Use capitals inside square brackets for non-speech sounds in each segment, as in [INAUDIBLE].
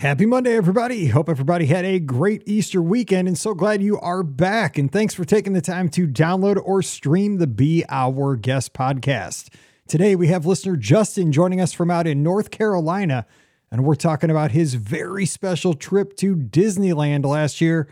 Happy Monday, everybody. Hope everybody had a great Easter weekend and so glad you are back. And thanks for taking the time to download or stream the Be Our Guest podcast. Today, we have listener Justin joining us from out in North Carolina, and we're talking about his very special trip to Disneyland last year.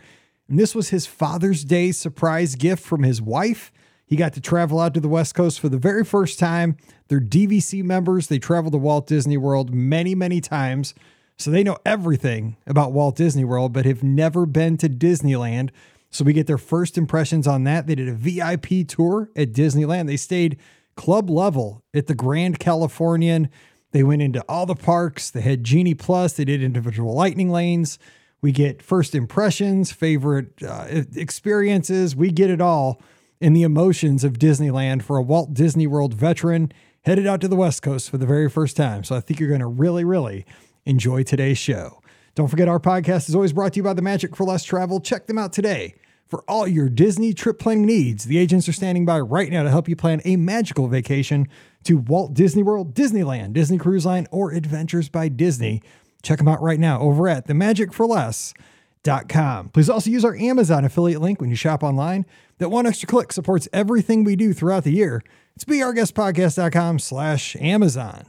And this was his Father's Day surprise gift from his wife. He got to travel out to the West Coast for the very first time. They're DVC members, they travel to Walt Disney World many, many times. So they know everything about Walt Disney World, but have never been to Disneyland. So we get their first impressions on that. They did a VIP tour at Disneyland. They stayed club level at the Grand Californian. They went into all the parks. They had Genie Plus. They did individual lightning lanes. We get first impressions, favorite uh, experiences. We get it all in the emotions of Disneyland for a Walt Disney World veteran headed out to the West Coast for the very first time. So I think you're going to really, really enjoy today's show. Don't forget, our podcast is always brought to you by the Magic for Less Travel. Check them out today. For all your Disney trip planning needs, the agents are standing by right now to help you plan a magical vacation to Walt Disney World, Disneyland, Disney Cruise Line, or Adventures by Disney. Check them out right now over at themagicforless.com. Please also use our Amazon affiliate link when you shop online. That one extra click supports everything we do throughout the year. It's beourguestpodcast.com slash Amazon.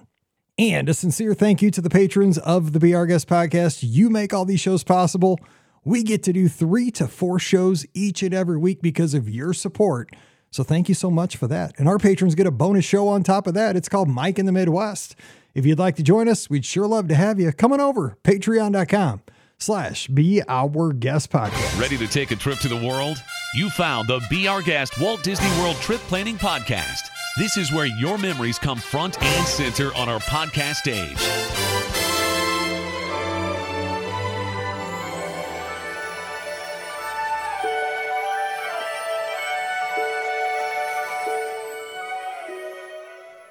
And a sincere thank you to the patrons of the Be Our Guest podcast. You make all these shows possible. We get to do three to four shows each and every week because of your support. So thank you so much for that. And our patrons get a bonus show on top of that. It's called Mike in the Midwest. If you'd like to join us, we'd sure love to have you. Come on over, patreon.com slash be our guest podcast. Ready to take a trip to the world? You found the Be Our Guest Walt Disney World Trip Planning Podcast. This is where your memories come front and center on our podcast stage.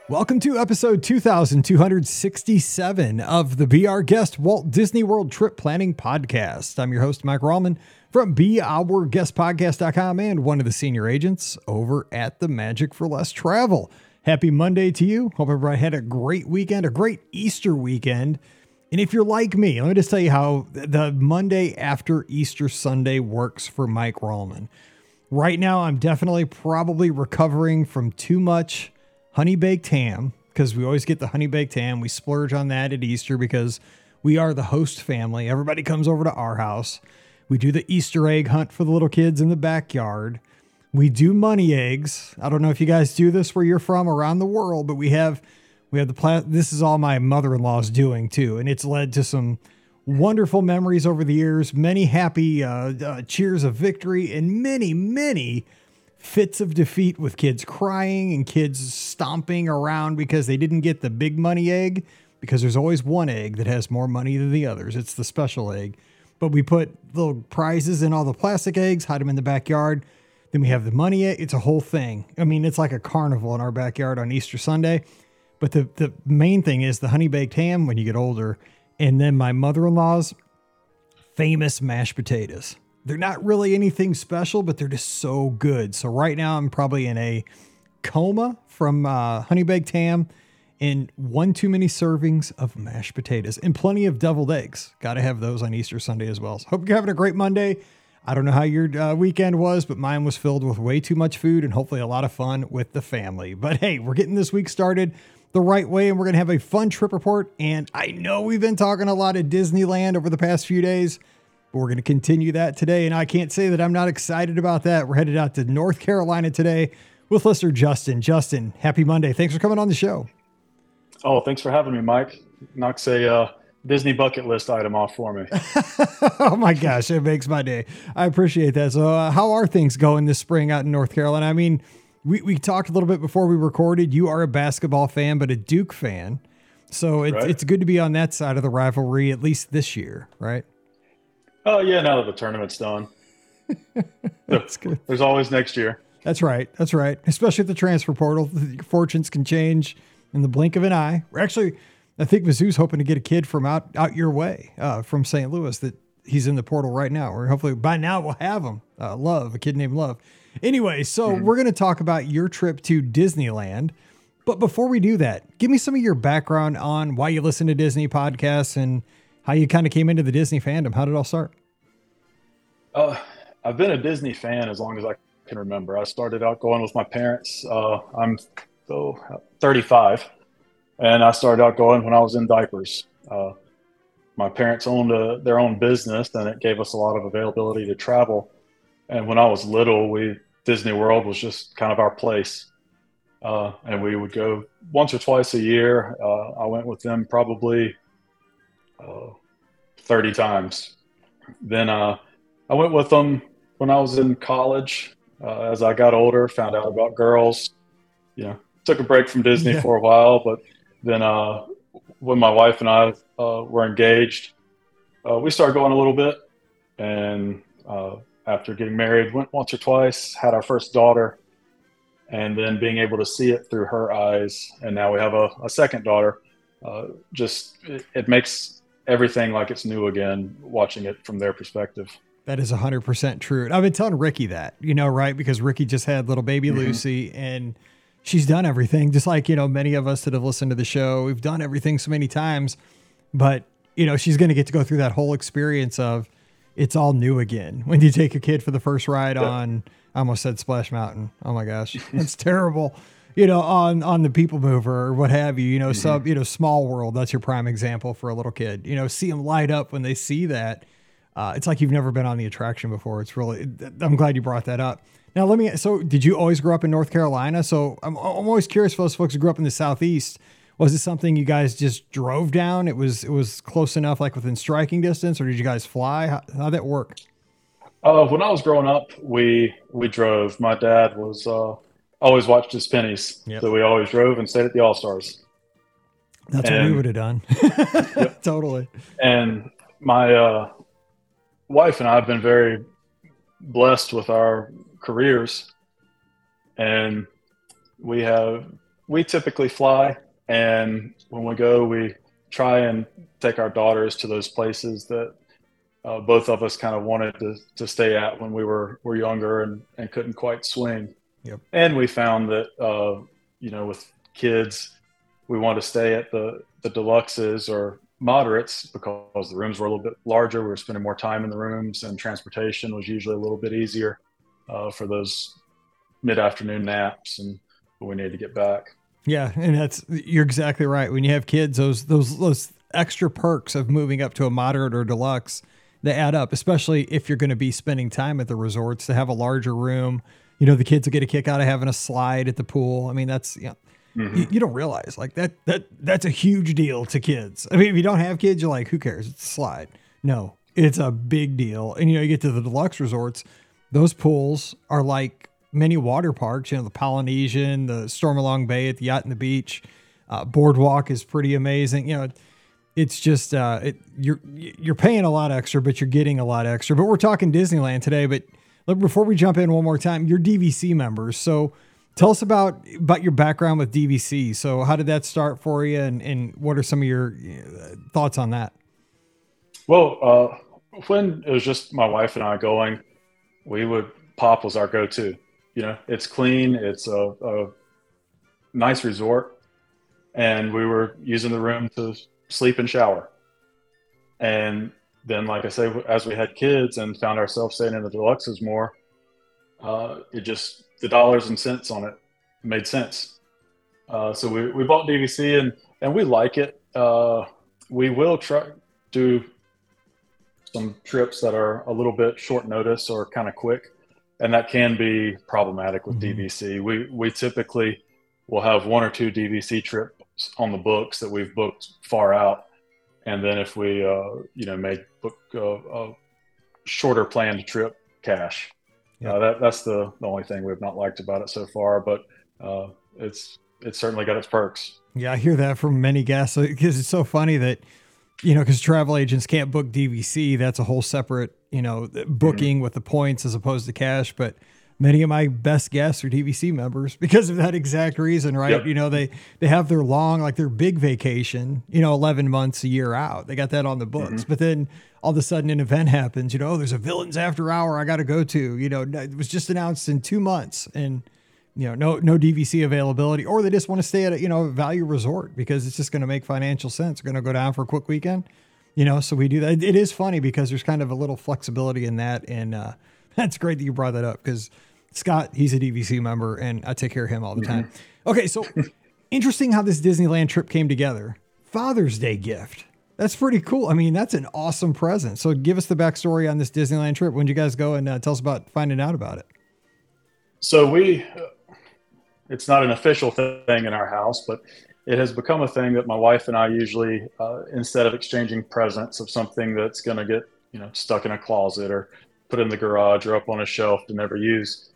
Welcome to episode 2267 of the Be Our Guest Walt Disney World Trip Planning Podcast. I'm your host, Mike Rallman from BeOurGuestPodcast.com and one of the senior agents over at the Magic for Less Travel. Happy Monday to you. Hope everybody had a great weekend, a great Easter weekend. And if you're like me, let me just tell you how the Monday after Easter Sunday works for Mike Rallman. Right now, I'm definitely probably recovering from too much honey baked ham because we always get the honey baked ham. We splurge on that at Easter because we are the host family. Everybody comes over to our house. We do the Easter egg hunt for the little kids in the backyard. We do money eggs. I don't know if you guys do this where you're from around the world, but we have we have the pla- this is all my mother-in-law's doing too, and it's led to some wonderful memories over the years, many happy uh, uh, cheers of victory, and many many fits of defeat with kids crying and kids stomping around because they didn't get the big money egg because there's always one egg that has more money than the others. It's the special egg. But we put little prizes in all the plastic eggs, hide them in the backyard. Then we have the money. It's a whole thing. I mean, it's like a carnival in our backyard on Easter Sunday. But the, the main thing is the honey baked ham when you get older. And then my mother in law's famous mashed potatoes. They're not really anything special, but they're just so good. So right now I'm probably in a coma from uh, honey baked ham and one too many servings of mashed potatoes and plenty of deviled eggs. Got to have those on Easter Sunday as well. So hope you're having a great Monday. I don't know how your uh, weekend was, but mine was filled with way too much food and hopefully a lot of fun with the family. But hey, we're getting this week started the right way and we're going to have a fun trip report. And I know we've been talking a lot of Disneyland over the past few days, but we're going to continue that today. And I can't say that I'm not excited about that. We're headed out to North Carolina today with listener Justin. Justin, happy Monday. Thanks for coming on the show. Oh, thanks for having me, Mike. Knocks a uh, Disney bucket list item off for me. [LAUGHS] oh my gosh, it makes my day. I appreciate that. So, uh, how are things going this spring out in North Carolina? I mean, we, we talked a little bit before we recorded. You are a basketball fan, but a Duke fan. So it's, right. it's good to be on that side of the rivalry, at least this year, right? Oh, yeah, now that the tournament's done. [LAUGHS] That's good. There's always next year. That's right. That's right. Especially at the transfer portal, fortunes can change in the blink of an eye. We're actually, I think Mizzou's hoping to get a kid from out out your way, uh, from St. Louis. That he's in the portal right now. Or hopefully by now we'll have him. Uh, Love, a kid named Love. Anyway, so mm-hmm. we're going to talk about your trip to Disneyland. But before we do that, give me some of your background on why you listen to Disney podcasts and how you kind of came into the Disney fandom. How did it all start? Uh, I've been a Disney fan as long as I can remember. I started out going with my parents. Uh, I'm so 35, and I started out going when I was in diapers. Uh, my parents owned a, their own business, and it gave us a lot of availability to travel. And when I was little, we Disney World was just kind of our place, uh, and we would go once or twice a year. Uh, I went with them probably uh, 30 times. Then uh, I went with them when I was in college. Uh, as I got older, found out about girls. You know, took a break from Disney yeah. for a while, but then uh, when my wife and I uh, were engaged, uh, we started going a little bit. And uh, after getting married, went once or twice, had our first daughter, and then being able to see it through her eyes. And now we have a, a second daughter. Uh, just it, it makes everything like it's new again, watching it from their perspective. That is 100% true. I've been telling Ricky that, you know, right? Because Ricky just had little baby mm-hmm. Lucy and she's done everything, just like, you know, many of us that have listened to the show. We've done everything so many times, but, you know, she's going to get to go through that whole experience of it's all new again. [LAUGHS] When you take a kid for the first ride yeah. on, I almost said Splash Mountain. Oh my gosh, [LAUGHS] that's terrible. You know, on on the People Mover or what have you. You know, mm-hmm. sub. You know, Small World. That's your prime example for a little kid. You know, see them light up when they see that uh, it's like you've never been on the attraction before. It's really, I'm glad you brought that up. Now, let me, so did you always grow up in North Carolina? So I'm, I'm always curious for those folks who grew up in the Southeast. Was it something you guys just drove down? It was, it was close enough, like within striking distance, or did you guys fly? How, how'd that work? Uh, when I was growing up, we, we drove. My dad was, uh, always watched his pennies. Yep. So we always drove and stayed at the All Stars. That's and, what we would have done. yep. [LAUGHS] Totally. And my, uh, wife and I have been very blessed with our careers, and we have we typically fly, and when we go, we try and take our daughters to those places that uh, both of us kind of wanted to, to stay at when we were were younger and, and couldn't quite swing. Yep. And we found that uh, you know with kids, we want to stay at the the deluxes or moderates because the rooms were a little bit larger. We were spending more time in the rooms, and transportation was usually a little bit easier uh, for those mid-afternoon naps and we need to get back. Yeah, and that's you're exactly right. When you have kids, those those those extra perks of moving up to a moderate or deluxe they add up, especially if you're going to be spending time at the resorts to have a larger room. You know, the kids will get a kick out of having a slide at the pool. I mean, that's you know, Mm-hmm. You, you, don't realize like that that that's a huge deal to kids. I mean, if you don't have kids, you're like, who cares? It's a slide. No, it's a big deal. And you know, you get to the deluxe resorts, those pools are like many water parks. You know, the Polynesian, the Stormalong Bay at the Yacht and the Beach, uh, Boardwalk is pretty amazing. You know, it's just uh, it, you're you're paying a lot extra, but you're getting a lot extra. But we're talking Disneyland today. But look, before we jump in one more time, you're DVC members, so Tell us about about your background with DVC. So, how did that start for you, and, and what are some of your uh, thoughts on that? Well, uh, when it was just my wife and I going, we would Pop was our go-to. You know, it's clean, it's a, a nice resort, and we were using the room to sleep and shower. And then, like I say, as we had kids and found ourselves staying in the deluxes more, uh, it just the dollars and cents on it made sense. Uh, so we, we bought DVC and, and we like it. Uh, we will try do some trips that are a little bit short notice or kind of quick, and that can be problematic with mm-hmm. DVC. We we typically will have one or two DVC trips on the books that we've booked far out, and then if we uh, you know make book a, a shorter planned trip cash, yeah, uh, that, that's the, the only thing we've not liked about it so far, but uh, it's it's certainly got its perks. Yeah, I hear that from many guests because it's so funny that you know because travel agents can't book DVC. That's a whole separate you know booking mm-hmm. with the points as opposed to cash, but many of my best guests are DVC members [LAUGHS] because of that exact reason, right? Yep. You know, they they have their long, like their big vacation, you know, eleven months a year out. They got that on the books, mm-hmm. but then all of a sudden an event happens. You know, oh, there's a villains after hour I got to go to. You know, it was just announced in two months, and you know, no no DVC availability, or they just want to stay at a you know value resort because it's just going to make financial sense. They're going to go down for a quick weekend You know, so we do that. It is funny because there's kind of a little flexibility in that, and uh, [LAUGHS] that's great that you brought that up because Scott, he's a DVC member, and I take care of him all the time. Mm-hmm. Okay, so [LAUGHS] interesting how this Disneyland trip came together. Father's Day gift. That's pretty cool. I mean, that's an awesome present. So, give us the backstory on this Disneyland trip. When did you guys go and uh, tell us about finding out about it? So we, it's not an official thing in our house, but it has become a thing that my wife and I usually, uh, instead of exchanging presents of something that's going to get, you know, stuck in a closet or put in the garage or up on a shelf to never use,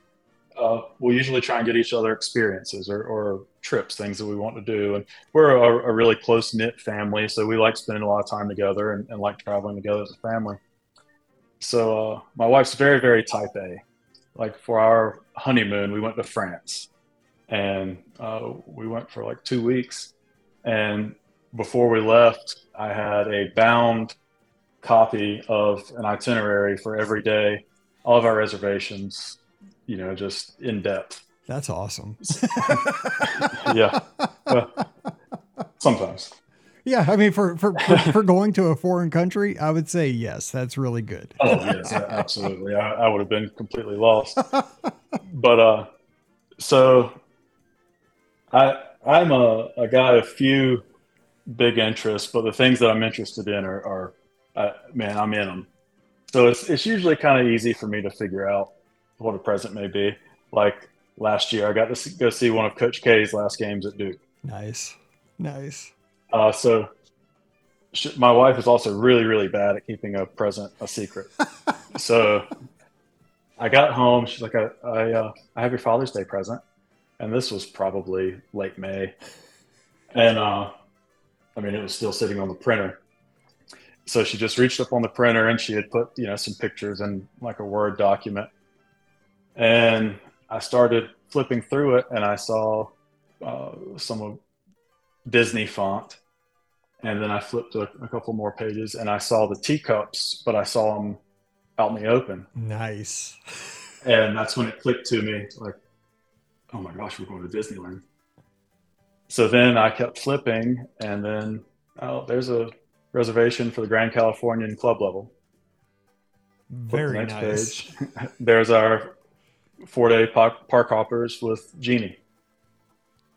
uh, we'll usually try and get each other experiences or, or trips, things that we want to do. And we're a, a really close knit family, so we like spending a lot of time together and, and like traveling together as a family. So uh, my wife's very, very type A. Like for our honeymoon, we went to France, and uh, we went for like two weeks. And before we left, I had a bound copy of an itinerary for every day, all of our reservations, you know, just in depth. That's awesome. [LAUGHS] yeah. sometimes. Yeah, I mean, for, for for, for going to a foreign country, I would say yes. That's really good. oh yes, absolutely. I, I would have been completely lost. but uh, so I I'm a, a guy of few big interests, but the things that I'm interested in are, are uh, man, I'm in them. So it's it's usually kind of easy for me to figure out what a present may be. Like last year, I got to go see one of Coach K's last games at Duke. Nice, nice. Uh, so she, my wife is also really, really bad at keeping a present a secret. [LAUGHS] so I got home. She's like, I, I, uh, I have your Father's Day present, and this was probably late May, [LAUGHS] and uh, I mean, it was still sitting on the printer. So she just reached up on the printer and she had put, you know, some pictures in like a Word document and I started flipping through it, and I saw uh, some of Disney font, and then I flipped a, a, couple more pages, and I saw the teacups, but I saw them out in the open. Nice. And that's when it clicked to me, like, oh my gosh, we're going to Disneyland. So then I kept flipping, and then oh, there's a reservation for the Grand Californian Club level. Very nice. Page. [LAUGHS] There's our four day park, park hoppers with Genie.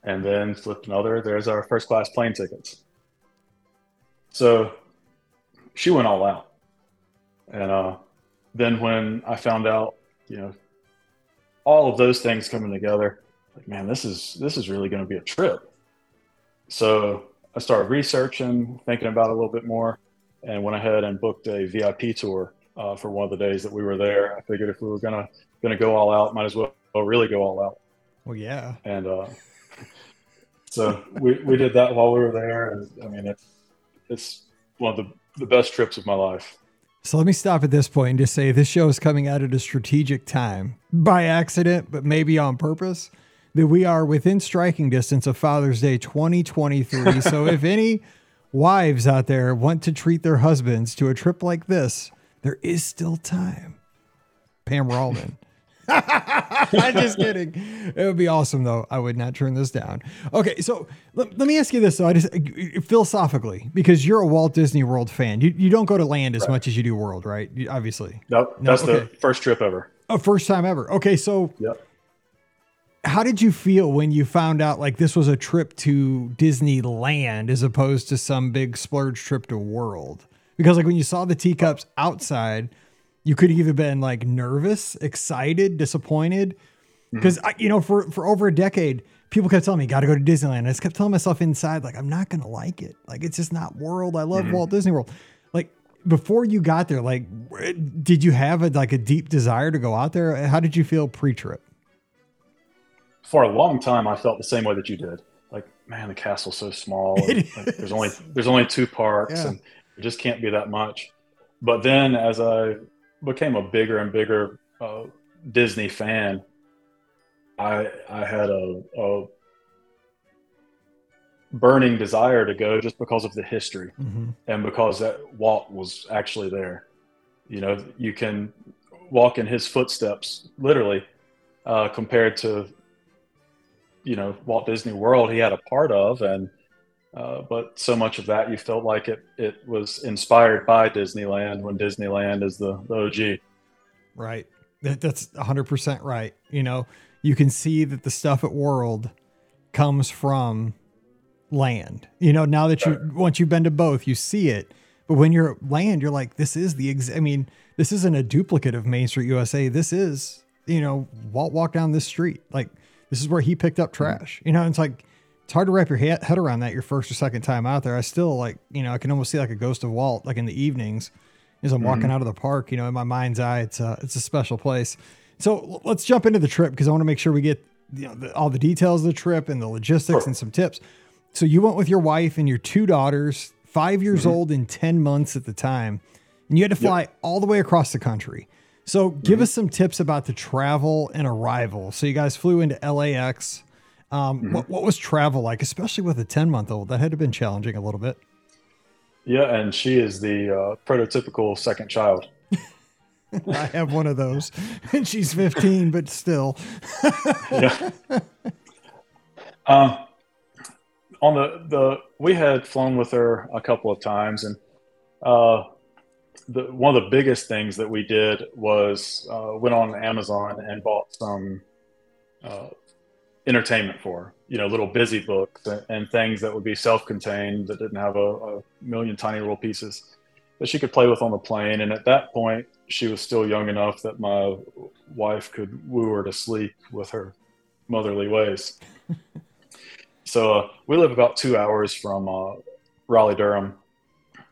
And then flipped another, there's our first class plane tickets. So she went all out. And uh, then when I found out, you know, all of those things coming together, like, man, this is this is really going to be a trip. So I started researching, thinking about it a little bit more, and went ahead and booked a VIP tour uh, for one of the days that we were there. I figured if we were gonna gonna go all out, might as well really go all out. Well, yeah. And uh, so we we did that while we were there, and I mean it's it's one of the the best trips of my life. So let me stop at this point and just say this show is coming out at a strategic time by accident, but maybe on purpose. That we are within striking distance of Father's Day 2023. so if [LAUGHS] any wives out there want to treat their husbands to a trip like this, there is still time. Pam Rallman. [LAUGHS] I'm just kidding. It would be awesome though. I would not turn this down. Okay, so let, let me ask you this though. I just uh, philosophically, because you're a Walt Disney World fan, you, you don't go to land as right. much as you do World, right? You, obviously. Nope. No, that's okay. the first trip ever. A first time ever. Okay, so yep. How did you feel when you found out like this was a trip to Disneyland as opposed to some big splurge trip to World? because like when you saw the teacups outside, you could have either been like nervous, excited, disappointed. Because mm-hmm. you know, for for over a decade, people kept telling me, "Got to go to Disneyland." I just kept telling myself inside, like, I'm not gonna like it. Like, it's just not World. I love mm-hmm. Walt Disney World. Like before you got there, like, did you have a like a deep desire to go out there? How did you feel pre-trip? For a long time, I felt the same way that you did. Like, man, the castle's so small. [LAUGHS] And, like, there's only there's only two parks, yeah. and it just can't be that much. But then as I became a bigger and bigger uh, Disney fan, I I had a, a, burning desire to go just because of the history mm-hmm. and because that Walt was actually there. You know, you can walk in his footsteps literally uh, compared to you know Walt Disney World he had a part of and Uh, but so much of that you felt like it it was inspired by Disneyland when Disneyland is the, the OG. Right. That, that's 100% right. You know, you can see that the stuff at World comes from land. You know, now that you once you've been to both, you see it. But when you're at land, you're like, this is the ex- I mean, this isn't a duplicate of Main Street USA. This is, you know, Walt walk down this street. Like this is where he picked up mm-hmm. trash. You know, it's like it's hard to wrap your head around that your first or second time out there. I still like, you know, I can almost see like a ghost of Walt like in the evenings as I'm walking mm-hmm. out of the park. You know, in my mind's eye, it's a it's a special place. So let's jump into the trip because I want to make sure we get you know the, all the details of the trip and the logistics Sure. and some tips. So you went with your wife and your two daughters, five years mm-hmm. old and ten months at the time, and you had to fly all the way across the country. So give us some tips about the travel and arrival. So you guys flew into LAX. Um, what, what was travel like, especially with a 10 month old? That had to have been challenging a little bit. Yeah, and she is the uh, prototypical second child. [LAUGHS] I have one of those, [LAUGHS] and she's 15, but still. yeah. Um, on the the we had flown with her a couple of times, and uh, the one of the biggest things that we did was uh, went on Amazon and bought some uh, entertainment for. You know, little busy books and, and things that would be self-contained that didn't have a, a million tiny little pieces that she could play with on the plane. And at that point, she was still young enough that my wife could woo her to sleep with her motherly ways. [LAUGHS] so uh, we live about two hours from uh, Raleigh, Durham.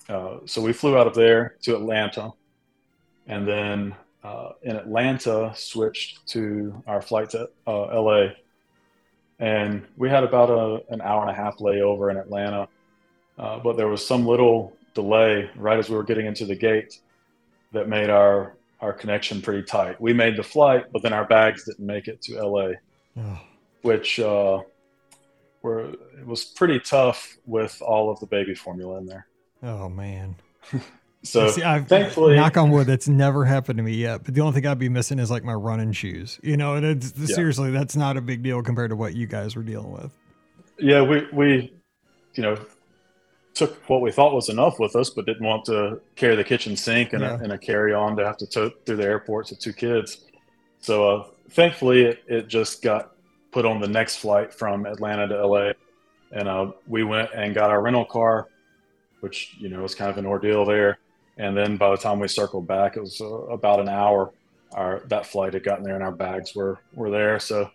Uh, so we flew out of there to Atlanta, and then uh, in Atlanta switched to our flight to uh, LA. And we had about a, an hour and a half layover in Atlanta, uh, but there was some little delay right as we were getting into the gate that made our our connection pretty tight. We made the flight, but then our bags didn't make it to LA, Oh, which uh, were it was pretty tough with all of the baby formula in there. Oh, man. [LAUGHS] So See, I've, thankfully, knock on wood, that's never happened to me yet. But the only thing I'd be missing is like my running shoes. You know, and it's Yeah. seriously, that's not a big deal compared to what you guys were dealing with. yeah, we we you know took what we thought was enough with us, but didn't want to carry the kitchen sink and, Yeah. a, and a carry on to have to tote through the airports with two kids. So uh, thankfully, it, it just got put on the next flight from Atlanta to LA, and uh, we went and got our rental car, which you know was kind of an ordeal there. And then by the time we circled back, it was uh, about an hour. Our that flight had gotten there, and our bags were were there. So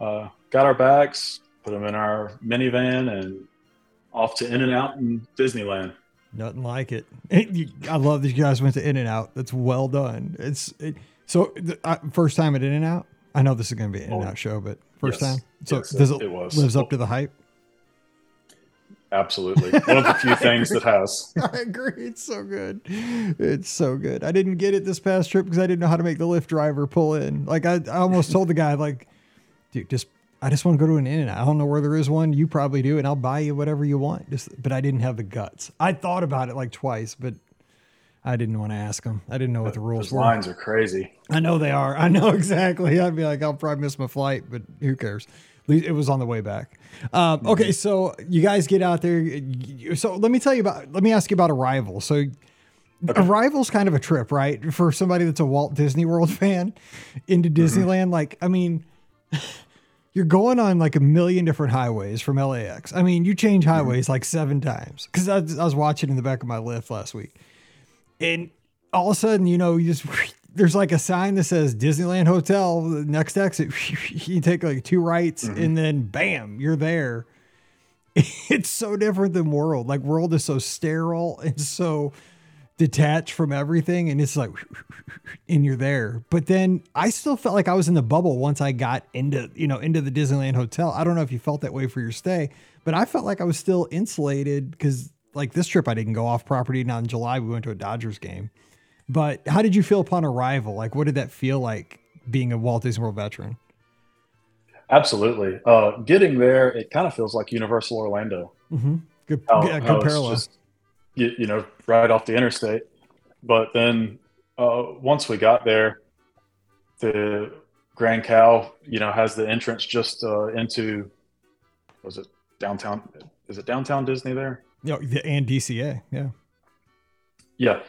uh, got our bags, put them in our minivan, and off to In and Out in Disneyland. Nothing like it. [LAUGHS] I love that you guys went to In and Out. That's well done. It's it, so uh, first time at In and Out. I know this is going to be an In and Out show, but first Yes. time. So Yes, does it, it was. lives up to the hype? Absolutely, one of the [LAUGHS] few things that has. [LAUGHS] I agree. It's so good. It's so good. I didn't get it this past trip because I didn't know how to make the Lyft driver pull in. Like I, I almost told the guy, like, dude, just I just want to go to an in and. I don't know where there is one. You probably do, and I'll buy you whatever you want. Just, but I didn't have the guts. I thought about it like twice, but I didn't want to ask him. I didn't know what the rules Those were. lines are crazy. I know they are. I know [LAUGHS] exactly. I'd be like, I'll probably miss my flight, but who cares? It was on the way back. Um, mm-hmm. okay, so you guys get out there. So let me tell you about. Let me ask you about Arrival. So Arrival's kind of a trip, right? For somebody that's a Walt Disney World [LAUGHS] fan into mm-hmm. Disneyland. Like, I mean, [LAUGHS] you're going on like a million different highways from LAX. I mean, you change mm-hmm. highways like seven times because I, I was watching in the back of my Lyft last week, and all of a sudden, you know, you just [LAUGHS] there's like a sign that says Disneyland Hotel. The next exit, [LAUGHS] you take like two rights, mm-hmm. and then bam, you're there. [LAUGHS] It's so different than World. Like World is so sterile and so detached from everything, and it's like, [LAUGHS] and you're there. But then I still felt like I was in the bubble once I got into you know into the Disneyland Hotel. I don't know if you felt that way for your stay, but I felt like I was still insulated because like this trip I didn't go off property. Now in July we went to a Dodgers game. But how did you feel upon arrival? Like, what did that feel like being a Walt Disney World veteran? Absolutely. Uh, getting there, it kind of feels like Universal Orlando. Mm-hmm. Good, How- yeah, good parallel. just, you, you know, right off the interstate. But then uh, once we got there, the Grand Cal, you know, has the entrance just uh, into, was it downtown. Is it downtown Disney there? Yeah, the, and DCA. Yeah. Yeah.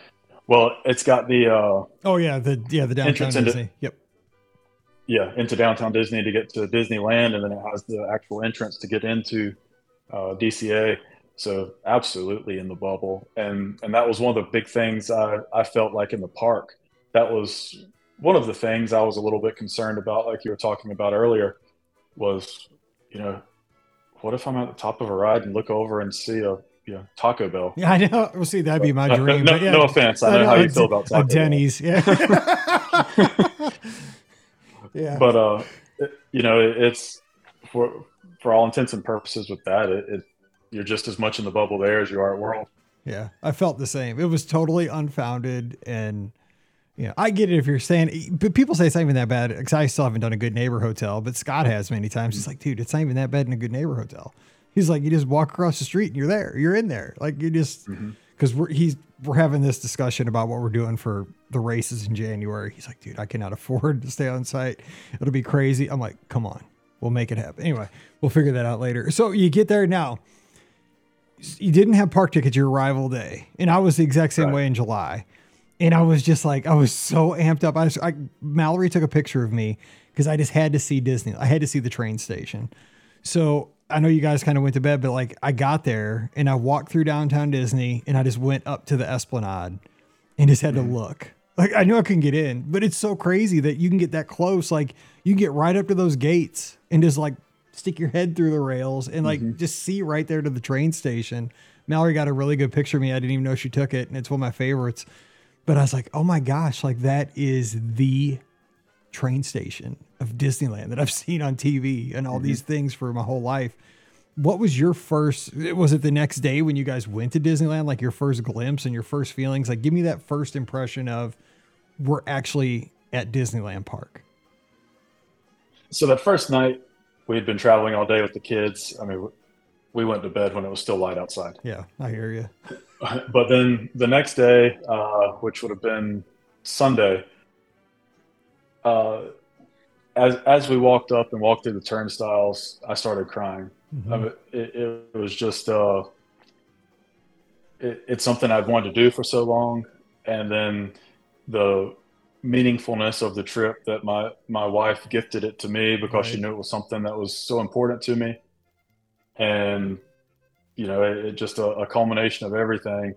Well, it's got the. Uh, oh yeah, the yeah the downtown Disney. Into, yep. Yeah, into downtown Disney to get to Disneyland, and then it has the actual entrance to get into uh, DCA. So absolutely in the bubble, and and that was one of the big things I I felt like in the park. That was one of the things I was a little bit concerned about, like you were talking about earlier, was you know, what if I'm at the top of a ride and look over and see a know, Taco Bell. Yeah, I know. We'll see, that'd be my [LAUGHS] dream. no, yeah. no, offense. I know, I know how you feel about Taco Denny's. Bell. Yeah. [LAUGHS] yeah. But uh, it, you know, it, it's for for all intents and purposes with that, it, it, you're just as much in the bubble there as you are at World. Yeah, I felt the same. It was totally unfounded, and you know, I get it if you're saying, but people say it's not even that bad. Because I still haven't done a good neighbor hotel, but Scott has many times. He's like, dude, it's not even that bad in a good neighbor hotel. He's like, you just walk across the street and you're there. You're in there. Like you just because mm-hmm. we're he's we're having this discussion about what we're doing for the races in January. He's like, dude, I cannot afford to stay on site. It'll be crazy. I'm like, come on, we'll make it happen. Anyway, we'll figure that out later. So you get there now. You didn't have park tickets your arrival day, and I was the exact same right. way in July. And I was just like, I was so amped up. I, was, I Mallory took a picture of me because I just had to see Disney. I had to see the train station. So I know you guys kind of went to bed, but like I got there and I walked through downtown Disney and I just went up to the Esplanade and just had to mm. look. Like I knew I couldn't get in, but it's so crazy that you can get that close. Like you can get right up to those gates and just like stick your head through the rails and like mm-hmm. just see right there to the train station. Mallory got a really good picture of me. I didn't even know she took it, and it's one of my favorites. But I was like, oh my gosh, like that is the train station of Disneyland that I've [LAUGHS] seen on TV and all mm-hmm. these things for my whole life. What was your first? Was it the next day when you guys went to Disneyland? Like your first glimpse and your first feelings? Like, give me that first impression of we're actually at Disneyland Park. So that first night, we had been traveling all day with the kids. I mean, we went to bed when it was still light outside. Yeah, I hear you. [LAUGHS] But then the next day, uh, which would have been Sunday, uh, as as we walked up and walked through the turnstiles, I started crying. Mm-hmm. I mean, it, it, was just uh, it, it's something I've wanted to do for so long, and then the meaningfulness of the trip that my my wife gifted it to me because right. she knew it was something that was so important to me, and you know, it, it just a, a, culmination of everything.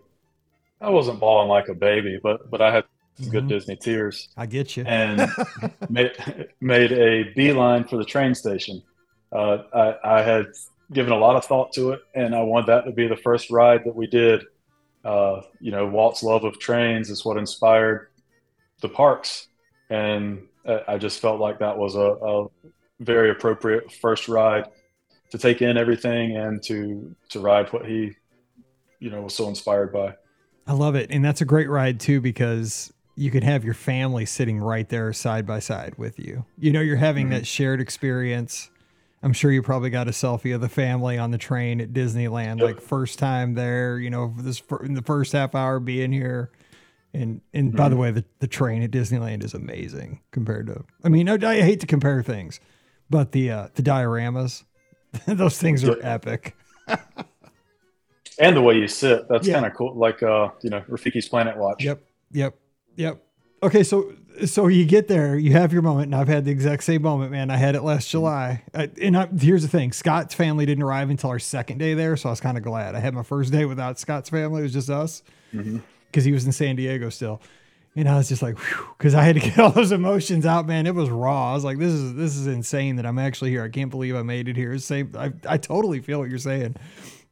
I wasn't bawling like a baby, but but I had mm-hmm. good Disney tears. I get you. And [LAUGHS] made made a beeline for the train station. Uh, I, I, had given a lot of thought to it, and I wanted that to be the first ride that we did. Uh, you know, Walt's love of trains is what inspired the parks, and I just felt like that was a, a very appropriate first ride to take in everything and to to ride what he, you know, was so inspired by. I love it, and that's a great ride too because you can have your family sitting right there side by side with you. You know, you're having mm-hmm. that shared experience. I'm sure you probably got a selfie of the family on the train at Disneyland, yep. like first time there. You know, this in the first half hour being here. And and mm-hmm. by the mm-hmm. way, the, the train at Disneyland is amazing compared to. I mean, I, I hate to compare things, but the uh, the dioramas, [LAUGHS] those things are epic. [LAUGHS] and the way you sit, that's yeah. kind of cool. Like uh, you know, Rafiki's Planet Watch. Yep, yep. Yep. Okay, so so you get there, you have your moment, and I've had the exact same moment, man. I had it last July, I, and I, here's the thing: Scott's family didn't arrive until our second day there, so I was kind of glad. I had my first day without Scott's family; it was just us, because mm-hmm. he was in San Diego still. And I was just like, because I had to get [LAUGHS] all those emotions out, man. It was raw. I was like, this is this is insane that I'm actually here. I can't believe I made it here. Same, I I totally feel what you're saying,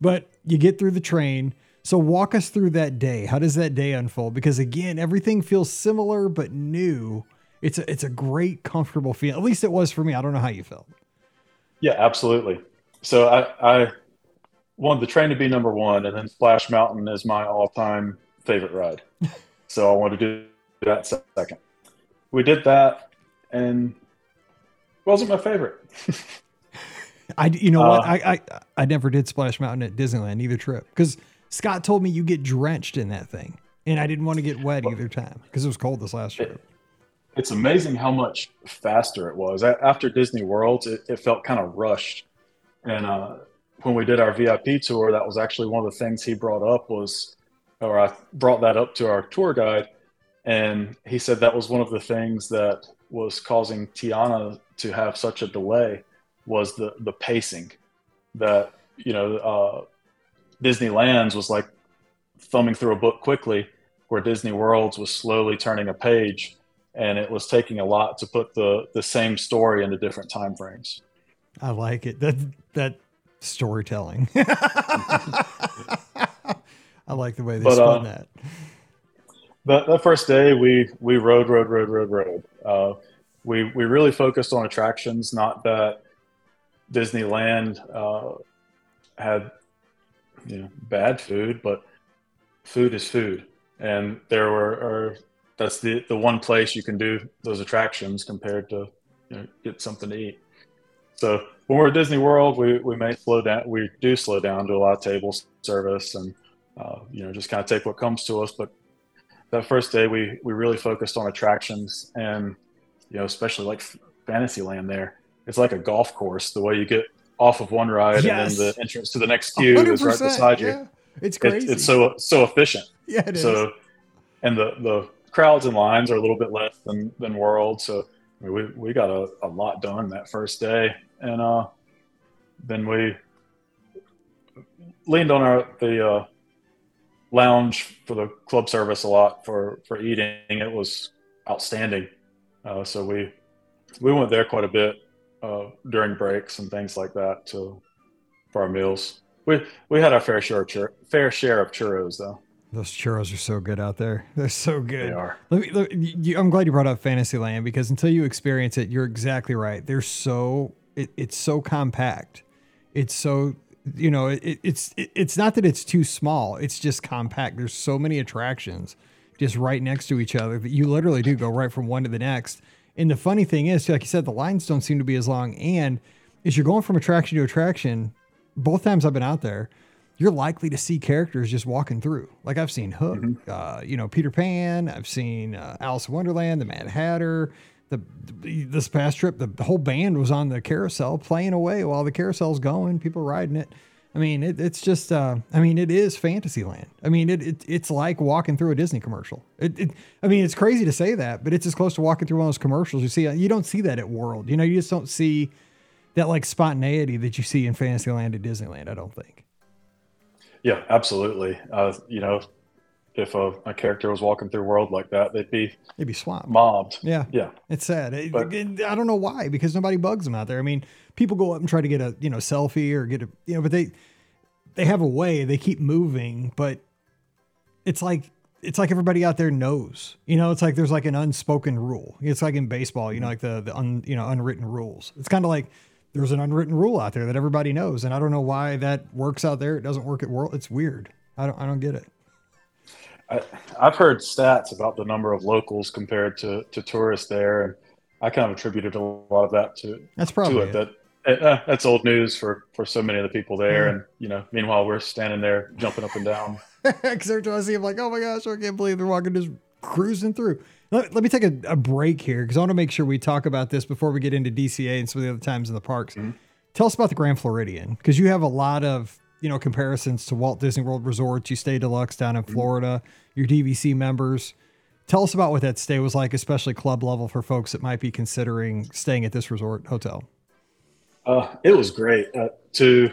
but you get through the train so walk us through that day. How does that day unfold? Because again, everything feels similar but new. It's a it's a great, comfortable feeling. At least it was for me. I don't know how you felt. Yeah, absolutely. So I, I wanted the train to be number one, and then Splash Mountain is my all-time favorite ride. [LAUGHS] so I wanted to do that second. We did that, and wasn't my favorite. [LAUGHS] I, you know uh, what? I, I I never did Splash Mountain at Disneyland either trip because Scott told me you get drenched in that thing, and I didn't want to get wet either time because it was cold this last trip. It's amazing how much faster it was. After Disney World, it, it felt kind of rushed, and uh, when we did our VIP tour, that was actually one of the things he brought up was, or I brought that up to our tour guide, and he said that was one of the things that was causing Tiana to have such a delay was the the pacing. That you know, uh, Disneyland's was like thumbing through a book quickly, where Disney World's was slowly turning a page, and it was taking a lot to put the the same story into different time frames. I like it. That that storytelling. [LAUGHS] I like the way they but, spun uh, that. The, the first day we we rode rode rode rode rode. Uh, we we really focused on attractions. Not that Disneyland uh, had you know bad food, but food is food, and there were are, that's the the one place you can do those attractions compared to you know, get something to eat. So when we're at Disney World, we, we may slow down. We do slow down, lot of table service, and uh, you know just kind of take what comes to us. But that first day, we we really focused on attractions, and you know especially like Fantasyland. There, it's like a golf course. The way you get off of one ride yes. and then the entrance to the next queue is right beside yeah. you. It's crazy. It, it's so so efficient. Yeah, it so, is. and the the crowds and lines are a little bit less than than World. So we we got a, a lot done that first day and uh, then we leaned on our the uh, lounge for the club service a lot for for eating. It was outstanding. Uh, so we we went there quite a bit uh, during breaks and things like that to for our meals. We we had our fair share of chur- fair share of churros though. Those churros are so good out there. [LAUGHS] They're so good. They are. Let me, let, you, I'm glad you brought up Fantasyland because until you experience it, you're exactly right. They're so it, it's so compact. It's so you know it, it's it, it's not that it's too small. It's just compact. There's so many attractions just right next to each other that you literally do go right from one to the next. And the funny thing is, like you said, the lines don't seem to be as long. And as you're going from attraction to attraction, both times I've been out there, you're likely to see characters just walking through. Like I've seen Hook, mm-hmm. uh, you know, Peter Pan. I've seen uh, Alice in Wonderland, the Mad Hatter the, this past trip, the whole band was on the carousel playing away while the carousel's going, people riding it. I mean, it, it's just, uh, I mean, it is Fantasyland. I mean, it, it it's like walking through a Disney commercial. It, it, I mean, it's crazy to say that, but it's as close to walking through one of those commercials you see. You don't see that at World. You know, you just don't see that like spontaneity that you see in Fantasyland at Disneyland. I don't think. Yeah, absolutely. Uh, you know, if a, a, character was walking through world like that, they'd be they'd be swamped, mobbed. Yeah, yeah. It's sad. It, but, it, I don't know why because nobody bugs them out there. I mean, people go up and try to get a you know selfie or get a you know, but they they have a way. They keep moving, but it's like it's like everybody out there knows. You know, it's like there's like an unspoken rule. It's like in baseball. You know, mm-hmm. like the the un, you know unwritten rules. It's kind of like there's an unwritten rule out there that everybody knows, and I don't know why that works out there. It doesn't work at world. It's weird. I don't I don't get it. I, have heard stats about the number of locals compared to, to tourists there, and I kind of attributed a lot of that to that's probably to it, it. that uh, that's old news for for so many of the people there, yeah. and you know, meanwhile we're standing there jumping up and down. [LAUGHS] Because every time I see them, like, oh my gosh, I can't believe they're walking just cruising through. Let, let me take a, a break here because I want to make sure we talk about this before we get into DCA and some of the other times in the parks. Mm-hmm. Tell us about the Grand Floridian because you have a lot of you know comparisons to Walt Disney World resorts. You stay deluxe down in. Florida. Your DVC members. Tell us about what that stay was like, especially club level for folks that might be considering staying at this resort hotel. Uh, it was great. Uh, to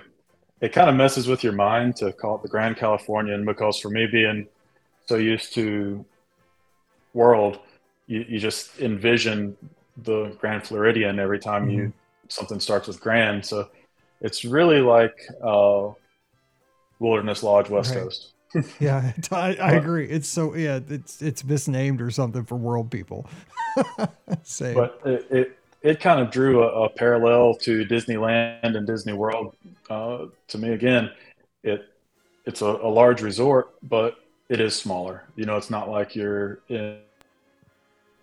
it kind of messes with your mind to call it the Grand Californian because for me being so used to world, you, you just envision the Grand Floridian every time mm-hmm. you something starts with Grand. So it's really like uh, Wilderness Lodge West right. Coast. [LAUGHS] [LAUGHS] yeah, I, I, agree. It's so yeah, it's it's misnamed or something for world people. [LAUGHS] Same. But it, it, it kind of drew a, a, parallel to Disneyland and Disney World. Uh, to me, again, it it's a, a, large resort, but it is smaller. You know, it's not like you're in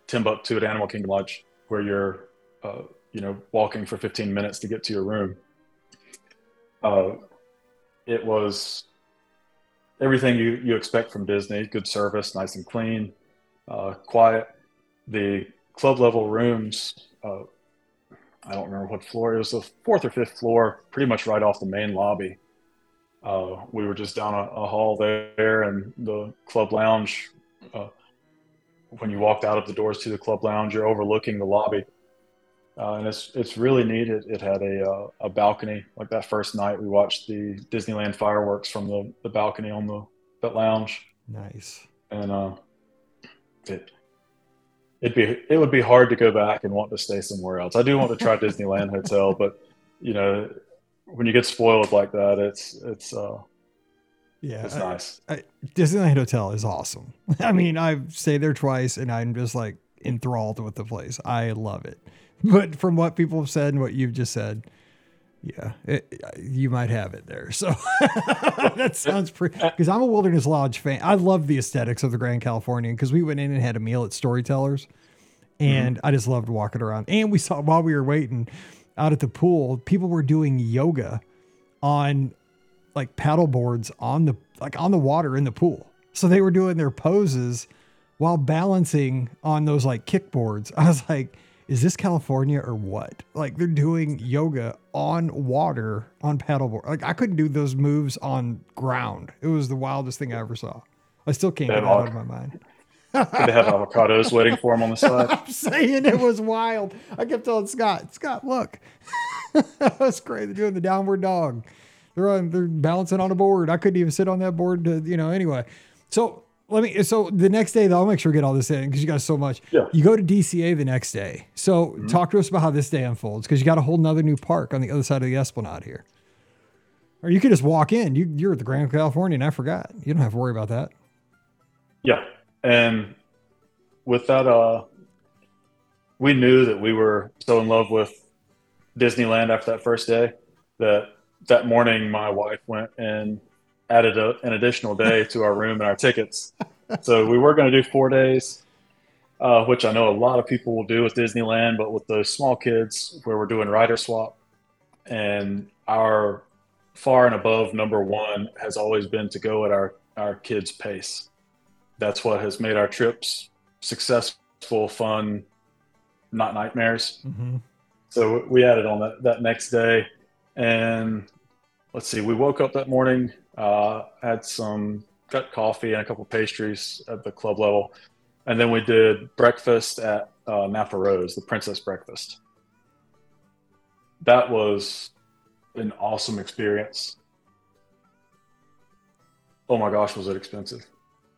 Timbuktu at Animal Kingdom Lodge where you're uh, you know walking for 15 minutes to get to your room uh, it was everything you, you expect from Disney good service, nice and clean, uh, quiet. The club level rooms, uh, I don't remember what floor it was, the fourth or fifth floor, pretty much right off the main lobby. Uh, we were just down a, a, hall there, and the club lounge. Uh, when you walked out of the doors to the club lounge, you're overlooking the lobby, uh, and it's it's really neat. It, it had a uh, a balcony. Like that first night, we watched the Disneyland fireworks from the, the balcony on the that lounge. Nice. And uh, it it'd be it would be hard to go back and want to stay somewhere else. I do want to try [LAUGHS] Disneyland Hotel, but you know when you get spoiled like that, it's it's uh yeah, it's nice. I, Disneyland Hotel is awesome. [LAUGHS] I mean, I've stayed there twice, and I'm just like enthralled with the place. I love it. [LAUGHS] But from what people have said and what you've just said, yeah, it, you might have it there. So [LAUGHS] that sounds pretty. Because I'm a Wilderness Lodge fan. I love the aesthetics of the Grand Californian. Because we went in and had a meal at Storytellers, and mm-hmm. I just loved walking around. And we saw while we were waiting out at the pool, people were doing yoga on like paddle boards on the like on the water in the pool. So they were doing their poses while balancing on those like kickboards. [LAUGHS] I was like, is this California or what? Like they're doing yoga on water on paddleboard. Like I couldn't do those moves on ground. It was the wildest thing I ever saw. I still can't get it out of my mind. they have avocados waiting for him on the [LAUGHS] side? I'm saying it was wild. I kept telling Scott, Scott, look, [LAUGHS] that's great. They're doing the downward dog. They're on, they're balancing on a board. I couldn't even sit on that board to, you know, anyway. So let me, so the next day though, I'll make sure we get all this in because you got so much. Yeah. You go to DCA the next day. So mm-hmm. talk to us about how this day unfolds because you got a whole nother new park on the other side of the Esplanade here. Or you could just walk in. You, you're at the Grand California, and I forgot. You don't have to worry about that. Yeah, and with that, uh, we knew that we were so in love with Disneyland after that first day that that morning my wife went and added a, an additional day to our room and our tickets. So we were going to do four days, uh, which I know a lot of people will do with Disneyland, but with those small kids where we're doing rider swap, and our far and above number one has always been to go at our our kids' pace that's what has made our trips successful, fun, not nightmares. Mm-hmm. So we added on that, that next day. And let's see, we woke up that morning, uh, had some, got coffee and a couple pastries at the club level. And then we did breakfast at uh, Napa Rose, the Princess Breakfast. That was an awesome experience. Oh my gosh, was it expensive?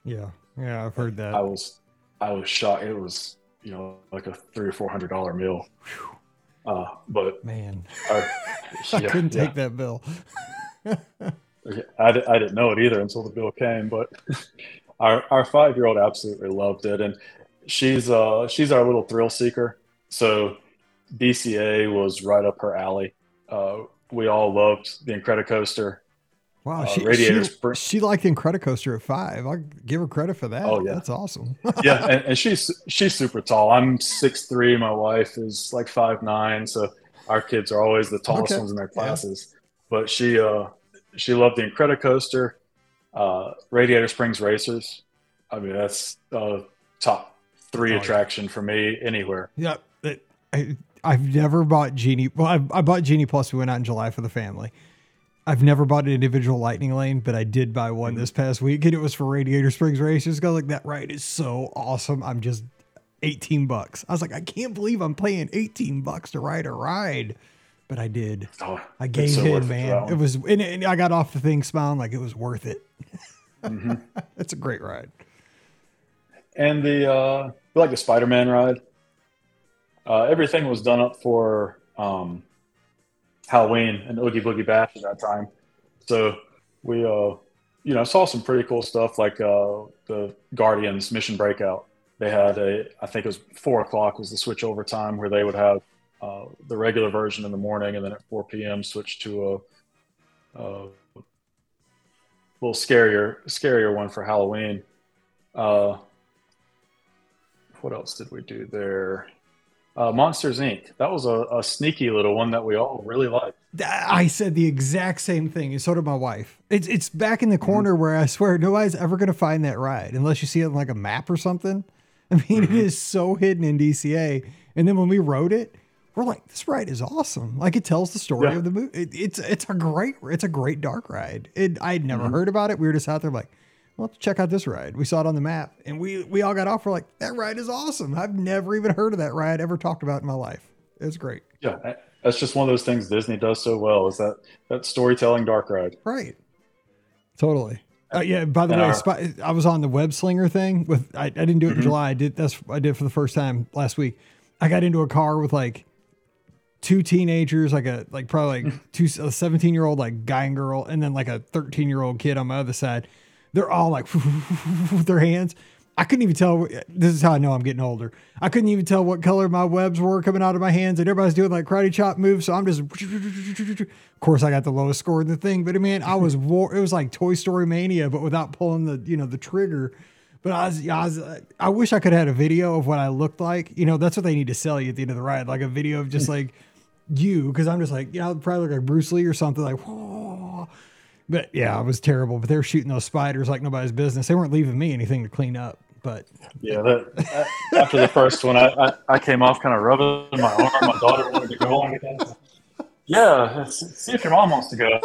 Yeah. Yeah, I've heard that. I was I was shocked. It was you know like a three or four hundred dollar meal. Uh, but man, I, [LAUGHS] yeah, I couldn't yeah. take that bill. [LAUGHS] I, I didn't know it either until the bill came. But [LAUGHS] our our five year old absolutely loved it, and she's uh she's our little thrill seeker. So DCA was right up her alley. Uh, we all loved the Incredicoaster. Wow, uh, she, she, she liked Incredicoaster at five. I give her credit for that. Oh yeah, that's awesome. [LAUGHS] yeah, and, and, she's she's super tall. I'm six three. My wife is like five nine. So our kids are always the tallest okay. ones in their classes. Yeah. But she uh she loved the Incredicoaster, uh, Radiator Springs Racers. I mean that's uh, top three oh, attraction yeah. for me anywhere. Yeah, it, I I've never bought Genie. Well, I, I bought Genie Plus. We went out in July for the family I've never bought an individual lightning lane, but I did buy one mm-hmm. this past week, and it was for Radiator Springs Racers. Go like that ride is so awesome. I'm just 18 bucks. I was like, I can't believe I'm paying 18 bucks to ride a ride, but I did. Oh, I gave so in, man. It was, and, and, I got off the thing smiling like it was worth it. Mm-hmm. [LAUGHS] it's a great ride. And the uh, like the Spider-Man ride. Uh, everything was done up for um, Halloween and Oogie Boogie Bash at that time. So we, uh, you know, saw some pretty cool stuff like uh, the Guardians Mission Breakout. They had a, I think it was four o'clock was the switch over time where they would have uh, the regular version in the morning and then at 4 p.m. switch to a, a little scarier, scarier one for Halloween. Uh, what else did we do there? uh, Monsters Inc. That was a, a, sneaky little one that we all really liked. I said the exact same thing, and so did my wife. It's it's back in the mm-hmm. corner mm-hmm. where I swear nobody's ever going to find that ride unless you see it on like a map or something. [LAUGHS] I mean, mm-hmm. it is so hidden in DCA. And then when we rode it, we're like, this ride is awesome. Like it tells the story Yeah. of the movie. It, it's it's a great it's a great dark ride. It, I'd never Mhm. heard about it. We were just out there like, well, let's check out this ride. We saw it on the map, and we we all got off. We're like, that ride is awesome. I've never even heard of that ride ever talked about in my life. It's great. Yeah, that's just one of those things Disney does so well is that that storytelling dark ride. Right. Totally. Uh, yeah. By the And way, our- I was on the web slinger thing with. I, I didn't do it in Mhm. July. I did. That's I did for the first time last week. I got into a car with like two teenagers, like a like probably like mm. two a seventeen year old like guy and girl, and then like a thirteen year old kid on my other side. They're all like [LAUGHS] with their hands. I couldn't even tell. This is how I know I'm getting older. I couldn't even tell what color my webs were coming out of my hands, and everybody's doing like karate chop moves. So I'm just. Of course, I got the lowest score in the thing, but I mean, I was [LAUGHS] war. It was like Toy Story Mania, but without pulling the you know the trigger. But I was, I was, I wish I could have had a video of what I looked like. You know, that's what they need to sell you at the end of the ride, like a video of just [LAUGHS] like you, because I'm just like, yeah, I'll probably look like Bruce Lee or something like. Whoa. But yeah, it was terrible. But they were shooting those spiders like nobody's business. They weren't leaving me anything to clean up. But Yeah, that, after the first one, I, I, I came off kind of rubbing my arm. My daughter wanted to go on again. Yeah, see if your mom wants to go.